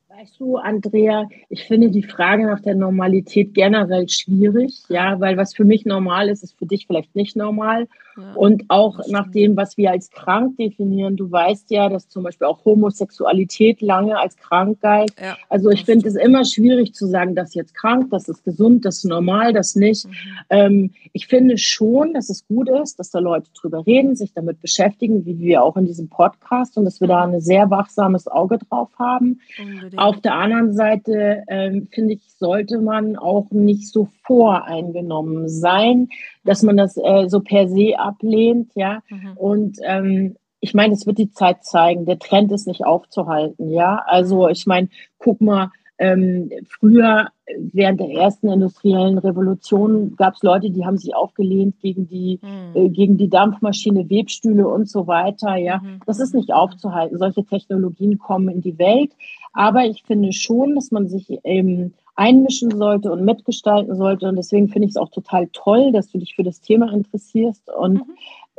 Weißt du, Andrea, ich finde die Frage nach der Normalität generell schwierig, ja, weil was für mich normal ist, ist für dich vielleicht nicht normal. Ja, und auch nach dem, was wir als krank definieren. Du weißt ja, dass zum Beispiel auch Homosexualität lange als krank galt. Ja, also ich finde es immer schwierig zu sagen, das ist jetzt krank, das ist gesund, das ist normal, das nicht. Mhm. Ähm, ich finde schon, dass es gut ist, dass da Leute drüber reden, sich damit beschäftigen, wie wir auch in diesem Podcast und dass wir da ein sehr wachsames Auge drauf haben. Unbedingt. Auf der anderen Seite ähm, finde ich, sollte man auch nicht so voreingenommen sein, dass man das äh, so per se ablehnt, ja. Mhm. Und ähm, ich meine, es wird die Zeit zeigen. Der Trend ist nicht aufzuhalten, ja. Also ich meine, guck mal, ähm, früher während der ersten industriellen Revolution gab es Leute, die haben sich aufgelehnt gegen die mhm. äh, gegen die Dampfmaschine, Webstühle und so weiter. Ja, mhm. das ist nicht aufzuhalten. Solche Technologien kommen in die Welt, aber ich finde schon, dass man sich eben einmischen sollte und mitgestalten sollte. Und deswegen finde ich es auch total toll, dass du dich für das Thema interessierst. Und mhm.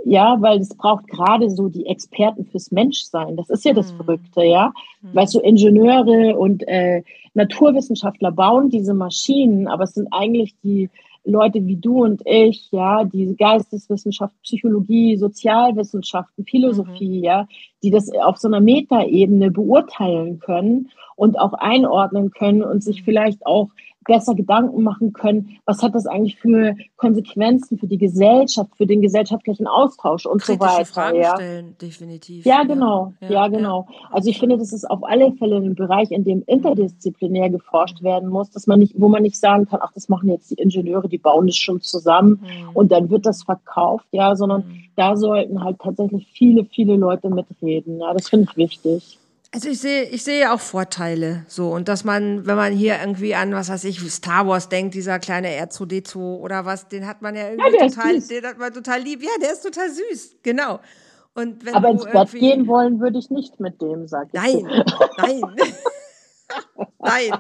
ja, weil es braucht gerade so die Experten fürs Menschsein. Das ist ja das mhm. Verrückte, ja. Mhm. Weißt du, Ingenieure und äh, Naturwissenschaftler bauen diese Maschinen, aber es sind eigentlich die Leute wie du und ich, ja, die Geisteswissenschaft, Psychologie, Sozialwissenschaften, Philosophie, mhm. ja, die das auf so einer Metaebene beurteilen können und auch einordnen können und sich mhm. vielleicht auch besser Gedanken machen können, was hat das eigentlich für Konsequenzen für die Gesellschaft, für den gesellschaftlichen Austausch und Kritische so weiter. Fragen ja. stellen, definitiv. Ja, genau, ja, ja genau. Ja. Also ich finde, das ist auf alle Fälle ein Bereich, in dem interdisziplinär geforscht werden muss, dass man nicht, wo man nicht sagen kann, ach, das machen jetzt die Ingenieure, die bauen das schon zusammen mhm. und dann wird das verkauft, ja, sondern mhm. da sollten halt tatsächlich viele, viele Leute mitreden. Ja, das finde ich wichtig. Also ich sehe, ich sehe auch Vorteile so und dass man, wenn man hier irgendwie an was weiß ich Star Wars denkt, dieser kleine R2D2 oder was, den hat man ja irgendwie ja, total, den hat man total lieb. Ja, der ist total süß, genau. Und wenn Aber ins Bett gehen wollen würde ich nicht mit dem, sag ich. Nein, nein. Nein.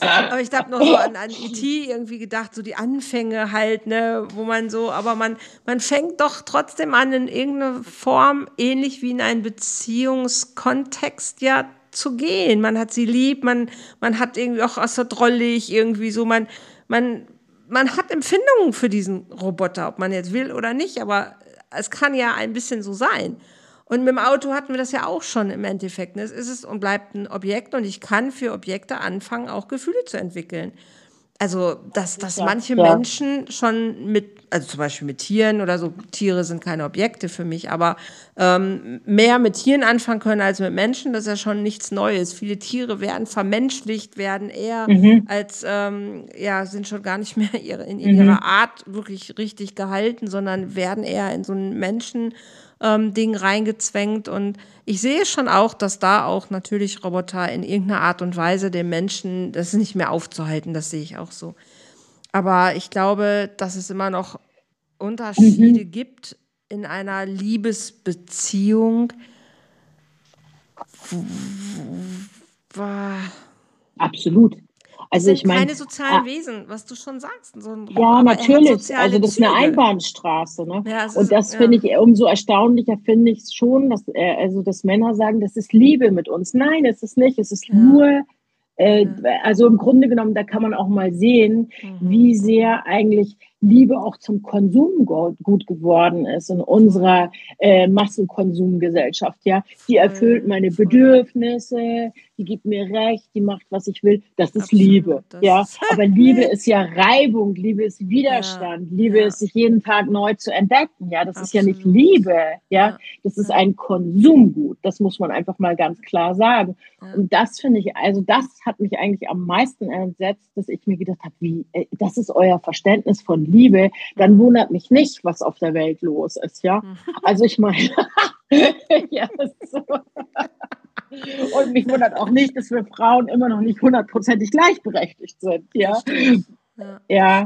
Aber ich habe noch so an, an E.T. irgendwie gedacht, so die Anfänge halt, ne, wo man so, aber man, man fängt doch trotzdem an, in irgendeiner Form, ähnlich wie in einen Beziehungskontext ja zu gehen. Man hat sie lieb, man, man hat irgendwie auch so drollig, irgendwie so, man, man, man hat Empfindungen für diesen Roboter, ob man jetzt will oder nicht, aber es kann ja ein bisschen so sein. Und mit dem Auto hatten wir das ja auch schon im Endeffekt. Ne? Es ist und bleibt ein Objekt und ich kann für Objekte anfangen, auch Gefühle zu entwickeln. Also, dass, dass ja, manche ja. Menschen schon mit, also zum Beispiel mit Tieren oder so, Tiere sind keine Objekte für mich, aber ähm, mehr mit Tieren anfangen können als mit Menschen, das ist ja schon nichts Neues. Viele Tiere werden vermenschlicht, werden eher mhm. als, ähm, ja, sind schon gar nicht mehr ihre, in, in mhm. ihrer Art wirklich richtig gehalten, sondern werden eher in so einen Menschen ähm, Ding reingezwängt. Und ich sehe schon auch, dass da auch natürlich Roboter in irgendeiner Art und Weise den Menschen, das ist nicht mehr aufzuhalten, das sehe ich auch so. Aber ich glaube, dass es immer noch Unterschiede mhm. gibt in einer Liebesbeziehung. Absolut. Also sind ich meine, keine sozialen ah, Wesen, was du schon sagst. So ein, ja, natürlich. Also das ist eine Einbahnstraße. Ne? Ja, und ist, das ja. finde ich umso erstaunlicher, finde ich schon, dass, äh, also, dass Männer sagen, das ist Liebe mit uns. Nein, es ist nicht. Es ist ja. nur Äh, also im Grunde genommen, da kann man auch mal sehen, mhm. wie sehr eigentlich Liebe auch zum Konsum gut geworden ist in unserer äh, Massenkonsumgesellschaft. Ja, die erfüllt meine Bedürfnisse, die gibt mir Recht, die macht, was ich will. Das ist Absolut, Liebe. Das ja, aber Liebe ist ja Reibung, Liebe ist Widerstand, ja, Liebe ja. ist sich jeden Tag neu zu entdecken. Ja, das Absolut. ist ja nicht Liebe. Ja, das ist ein Konsumgut. Das muss man einfach mal ganz klar sagen. Und das finde ich, also das hat mich eigentlich am meisten entsetzt, dass ich mir gedacht habe, wie, äh, das ist euer Verständnis von Liebe, dann wundert mich nicht, was auf der Welt los ist, ja. Mhm. Also ich meine, ja, so. Und mich wundert auch nicht, dass wir Frauen immer noch nicht hundertprozentig gleichberechtigt sind, ja. Ja, ja.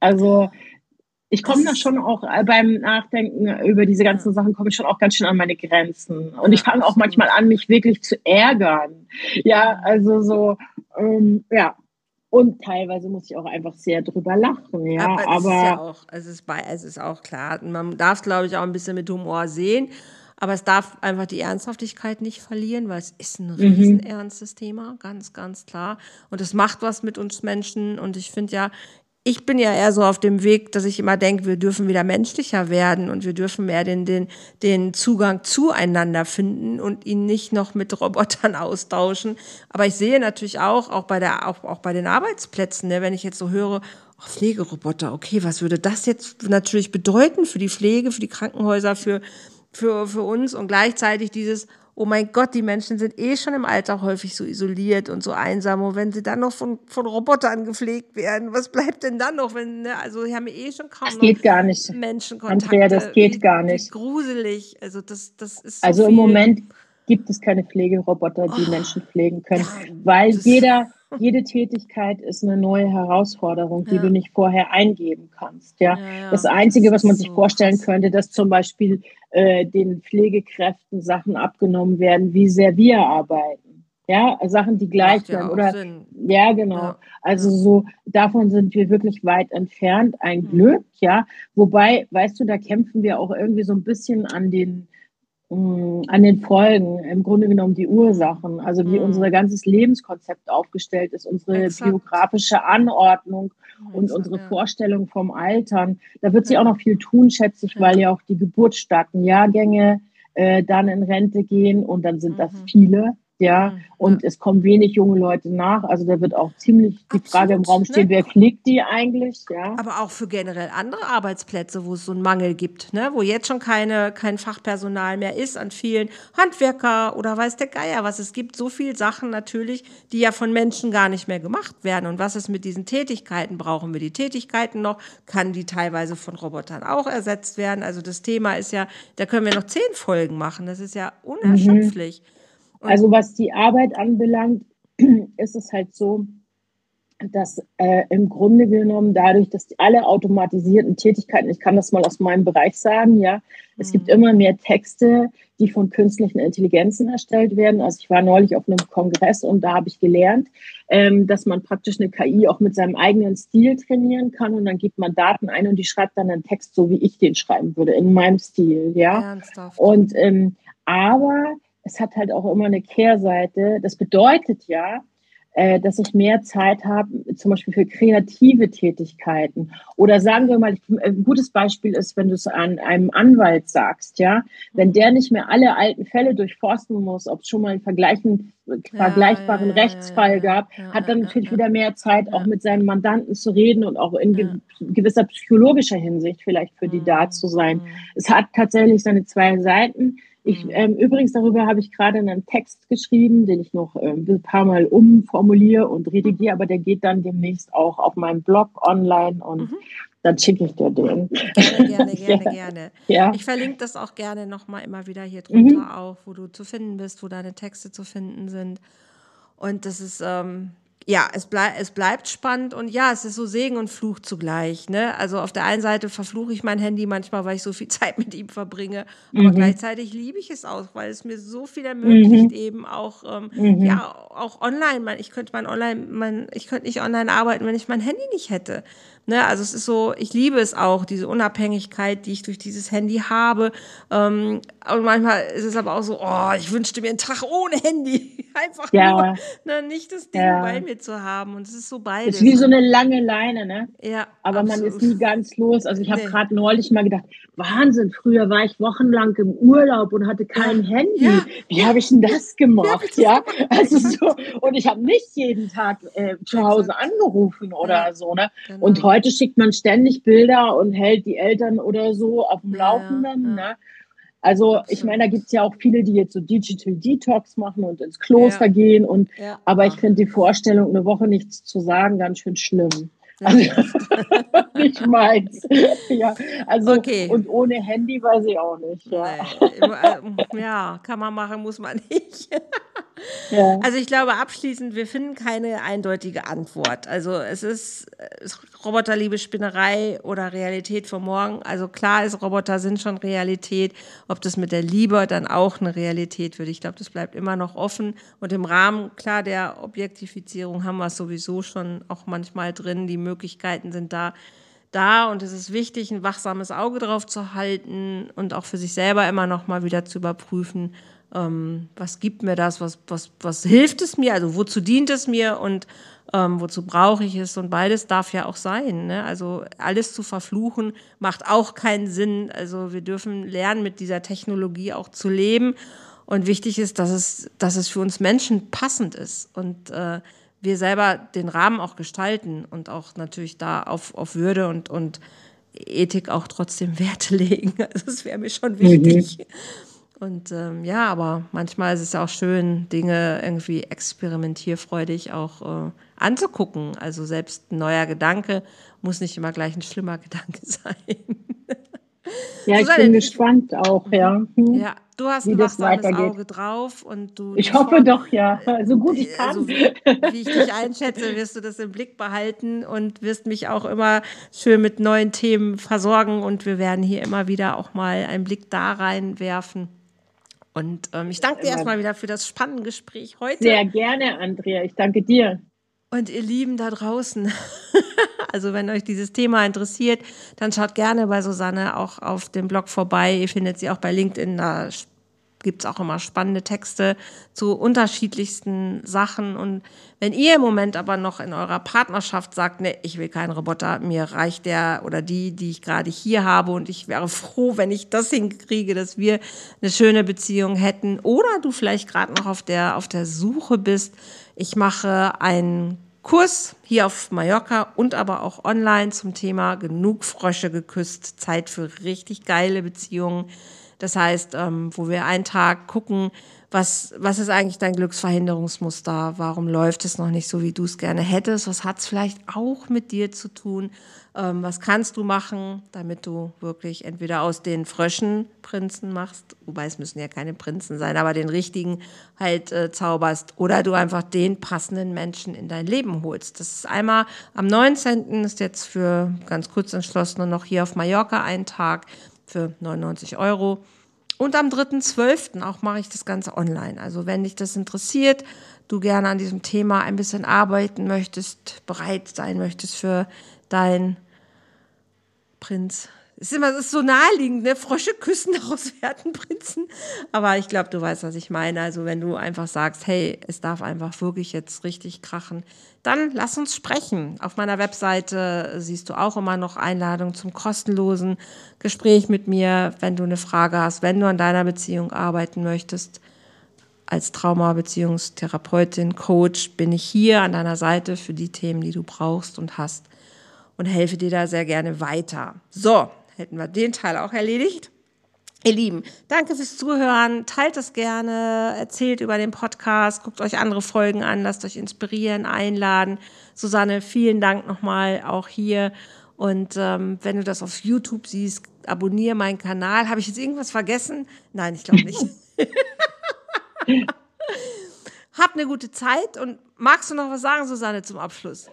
also ich komme da schon auch äh, beim Nachdenken über diese ganzen Sachen, komme ich schon auch ganz schön an meine Grenzen. Und ich fange auch manchmal an, mich wirklich zu ärgern. Ja, also so, ähm, ja, und teilweise muss ich auch einfach sehr drüber lachen, ja. Aber, aber es ist ja auch, es ist, bei, es ist auch klar. Man darf es, glaube ich, auch ein bisschen mit Humor sehen. Aber es darf einfach die Ernsthaftigkeit nicht verlieren, weil es ist ein mhm. riesen ernstes Thema, ganz, ganz klar. Und es macht was mit uns Menschen. Und ich finde ja, ich bin ja eher so auf dem Weg, dass ich immer denke, wir dürfen wieder menschlicher werden und wir dürfen mehr den, den, den Zugang zueinander finden und ihn nicht noch mit Robotern austauschen. Aber ich sehe natürlich auch, auch bei, der, auch, auch bei den Arbeitsplätzen, ne, wenn ich jetzt so höre, oh, Pflegeroboter, okay, was würde das jetzt natürlich bedeuten für die Pflege, für die Krankenhäuser, für, für, für uns und gleichzeitig dieses, oh mein Gott, die Menschen sind eh schon im Alltag häufig so isoliert und so einsam. Und wenn sie dann noch von, von Robotern gepflegt werden, was bleibt denn dann noch? Wenn, ne? Also, sie haben eh schon kaum das geht gar nicht. Menschenkontakt. Andrea, das geht wie, gar nicht. gruselig. Also, das, das ist. So also, im Moment gibt es keine Pflegeroboter, die oh, Menschen pflegen können, ja, weil jeder jede Tätigkeit ist eine neue Herausforderung, die ja. du nicht vorher eingeben kannst. Ja, ja, ja. das Einzige, was man sich vorstellen könnte, dass zum Beispiel äh, den Pflegekräften Sachen abgenommen werden, wie sehr wir arbeiten. Ja, Sachen, die gleich sind. Oder Sinn. ja, genau. Also so davon sind wir wirklich weit entfernt. Ein mhm. Glück, ja. Wobei, weißt du, da kämpfen wir auch irgendwie so ein bisschen an den an den Folgen, im Grunde genommen die Ursachen, also wie mhm. unser ganzes Lebenskonzept aufgestellt ist, unsere Exakt. biografische Anordnung Exakt, und unsere ja. Vorstellung vom Altern. Da wird sich auch noch viel tun, schätze ich, weil ja auch die geburtsstarken Jahrgänge äh, dann in Rente gehen und dann sind mhm. das viele ja, und es kommen wenig junge Leute nach. Also da wird auch ziemlich die Absolut, Frage im Raum stehen, ne? wer fliegt die eigentlich, ja. Aber auch für generell andere Arbeitsplätze, wo es so einen Mangel gibt, ne? wo jetzt schon keine, kein Fachpersonal mehr ist an vielen Handwerker oder weiß der Geier was. Es gibt so viele Sachen natürlich, die ja von Menschen gar nicht mehr gemacht werden. Und was ist mit diesen Tätigkeiten? Brauchen wir die Tätigkeiten noch? Kann die teilweise von Robotern auch ersetzt werden? Also das Thema ist ja, da können wir noch zehn Folgen machen. Das ist ja mhm. unerschöpflich. Mhm. Also was die Arbeit anbelangt, ist es halt so, dass äh, im Grunde genommen dadurch, dass alle automatisierten Tätigkeiten, ich kann das mal aus meinem Bereich sagen, ja, es gibt mhm. immer mehr Texte, die von künstlichen Intelligenzen erstellt werden. Also ich war neulich auf einem Kongress und da habe ich gelernt, ähm, dass man praktisch eine KI auch mit seinem eigenen Stil trainieren kann und dann gibt man Daten ein und die schreibt dann einen Text so, wie ich den schreiben würde, in meinem Stil, ja. Ernsthaft? Und ähm, aber es hat halt auch immer eine Kehrseite. Das bedeutet ja, äh, dass ich mehr Zeit habe, zum Beispiel für kreative Tätigkeiten. Oder sagen wir mal, ein gutes Beispiel ist, wenn du es an einem Anwalt sagst, ja, wenn der nicht mehr alle alten Fälle durchforsten muss, ob es schon mal einen vergleichen, vergleichbaren ja, ja, Rechtsfall ja, gab, hat dann natürlich wieder mehr Zeit, auch mit seinem Mandanten zu reden und auch in ge gewisser psychologischer Hinsicht vielleicht für die da zu sein. Es hat tatsächlich seine zwei Seiten. Ich, mhm. ähm, übrigens, darüber habe ich gerade einen Text geschrieben, den ich noch ähm, ein paar Mal umformuliere und redigiere, aber der geht dann demnächst auch auf meinem Blog online und mhm. dann schicke ich dir den. Gerne, gerne, gerne, ja. gerne. Ja. Ich verlinke das auch gerne nochmal immer wieder hier drunter mhm. auf, wo du zu finden bist, wo deine Texte zu finden sind. Und das ist, ähm, ja, es, blei es bleibt spannend und ja, es ist so Segen und Fluch zugleich. Ne? Also auf der einen Seite verfluche ich mein Handy manchmal, weil ich so viel Zeit mit ihm verbringe, aber mhm. gleichzeitig liebe ich es auch, weil es mir so viel ermöglicht, mhm. eben auch, ähm, mhm. ja, auch online. Ich könnte mein online, mein, ich könnte nicht online arbeiten, wenn ich mein Handy nicht hätte. Ne, also es ist so, ich liebe es auch, diese Unabhängigkeit, die ich durch dieses Handy habe. Ähm, und manchmal ist es aber auch so, oh, ich wünschte mir einen Tag ohne Handy. Einfach ja. nur ne, nicht das Ding ja. bei mir zu haben. Und es ist so beides. Es ist wie so eine lange Leine, ne? Ja. Aber absolut. man ist nie ganz los. Also ich habe nee. gerade neulich mal gedacht, Wahnsinn, früher war ich wochenlang im Urlaub und hatte kein ja. Handy. Wie habe ich denn das gemacht? Ja, also so, und ich habe nicht jeden Tag äh, zu Hause angerufen oder so, ne? Genau. Und heute heute schickt man ständig Bilder und hält die Eltern oder so auf dem Laufenden. Ja, ja. Ne? Also ich meine, da gibt es ja auch viele, die jetzt so Digital Detox machen und ins Kloster ja. gehen. Und aber ich finde die Vorstellung, eine Woche nichts zu sagen, ganz schön schlimm. Also, nicht meins. ja, also, okay. Und ohne Handy weiß ich auch nicht. Ja, nee. ja kann man machen, muss man nicht. Also ich glaube abschließend, wir finden keine eindeutige Antwort. Also es ist, Roboterliebe Spinnerei oder Realität von morgen. Also klar ist, Roboter sind schon Realität. Ob das mit der Liebe dann auch eine Realität wird, ich glaube, das bleibt immer noch offen. Und im Rahmen, klar, der Objektifizierung haben wir es sowieso schon auch manchmal drin. Die Möglichkeiten sind da da und es ist wichtig, ein wachsames Auge drauf zu halten und auch für sich selber immer noch mal wieder zu überprüfen, ähm, was gibt mir das, was, was, was hilft es mir, also wozu dient es mir und ähm, wozu brauche ich es und beides darf ja auch sein. Ne? Also alles zu verfluchen macht auch keinen Sinn. Also wir dürfen lernen, mit dieser Technologie auch zu leben und wichtig ist, dass es, dass es für uns Menschen passend ist und äh, wir selber den Rahmen auch gestalten und auch natürlich da auf, auf Würde und, und Ethik auch trotzdem Werte legen. Also das wäre mir schon wichtig. Mhm. Und ähm, ja, aber manchmal ist es auch schön, Dinge irgendwie experimentierfreudig auch äh, anzugucken. Also selbst ein neuer Gedanke muss nicht immer gleich ein schlimmer Gedanke sein. Ja, ich bin gespannt auch, ja. Hm. Ja, du hast ein wachsames Auge drauf und du. Ich hoffe doch, ja. So gut ich kann. Also, wie ich dich einschätze, wirst du das im Blick behalten und wirst mich auch immer schön mit neuen Themen versorgen und wir werden hier immer wieder auch mal einen Blick da reinwerfen und ähm, ich danke dir erstmal wieder für das spannende Gespräch heute. Sehr gerne, Andrea. Ich danke dir. Und ihr Lieben da draußen, also wenn euch dieses Thema interessiert, dann schaut gerne bei Susanne auch auf dem Blog vorbei. Ihr findet sie auch bei LinkedIn. Da gibt es auch immer spannende Texte zu unterschiedlichsten Sachen. Und wenn ihr im Moment aber noch in eurer Partnerschaft sagt, nee, ich will keinen Roboter, mir reicht der oder die, die ich gerade hier habe und ich wäre froh, wenn ich das hinkriege, dass wir eine schöne Beziehung hätten. Oder du vielleicht gerade noch auf der, auf der Suche bist. Ich mache einen Kurs hier auf Mallorca und aber auch online zum Thema genug Frösche geküsst, Zeit für richtig geile Beziehungen das heißt, ähm, wo wir einen Tag gucken, was, was ist eigentlich dein Glücksverhinderungsmuster? Warum läuft es noch nicht so, wie du es gerne hättest? Was hat es vielleicht auch mit dir zu tun? Ähm, was kannst du machen, damit du wirklich entweder aus den Fröschen Prinzen machst, wobei es müssen ja keine Prinzen sein, aber den richtigen halt äh, zauberst oder du einfach den passenden Menschen in dein Leben holst. Das ist einmal am 19. ist jetzt für ganz kurz entschlossen noch hier auf Mallorca ein Tag für 99 Euro. Und am 3.12. auch mache ich das Ganze online. Also wenn dich das interessiert, du gerne an diesem Thema ein bisschen arbeiten möchtest, bereit sein möchtest für dein Prinz, ist immer ist so naheliegend, ne? Frösche küssen, daraus werden Prinzen. Aber ich glaube, du weißt, was ich meine. Also, wenn du einfach sagst, hey, es darf einfach wirklich jetzt richtig krachen, dann lass uns sprechen. Auf meiner Webseite siehst du auch immer noch Einladungen zum kostenlosen Gespräch mit mir, wenn du eine Frage hast, wenn du an deiner Beziehung arbeiten möchtest. Als Trauma-Beziehungstherapeutin, Coach bin ich hier an deiner Seite für die Themen, die du brauchst und hast und helfe dir da sehr gerne weiter. So, hätten wir den Teil auch erledigt. Ihr Lieben, danke fürs Zuhören. Teilt es gerne, erzählt über den Podcast, guckt euch andere Folgen an, lasst euch inspirieren, einladen. Susanne, vielen Dank nochmal auch hier. Und ähm, wenn du das auf YouTube siehst, abonniere meinen Kanal. Habe ich jetzt irgendwas vergessen? Nein, ich glaube nicht. Habt eine gute Zeit und magst du noch was sagen, Susanne, zum Abschluss?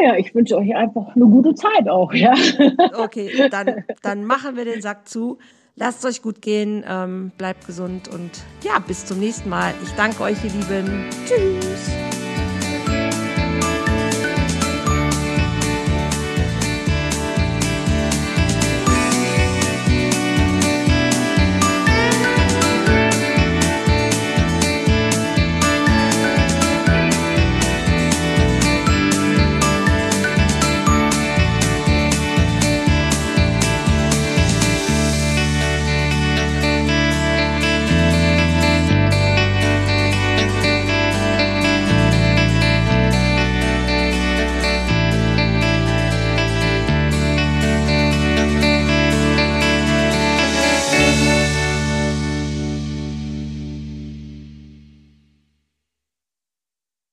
Naja, ich wünsche euch einfach eine gute Zeit auch, ja. Okay, dann, dann machen wir den Sack zu. Lasst euch gut gehen, ähm, bleibt gesund und ja, bis zum nächsten Mal. Ich danke euch, ihr Lieben. Tschüss.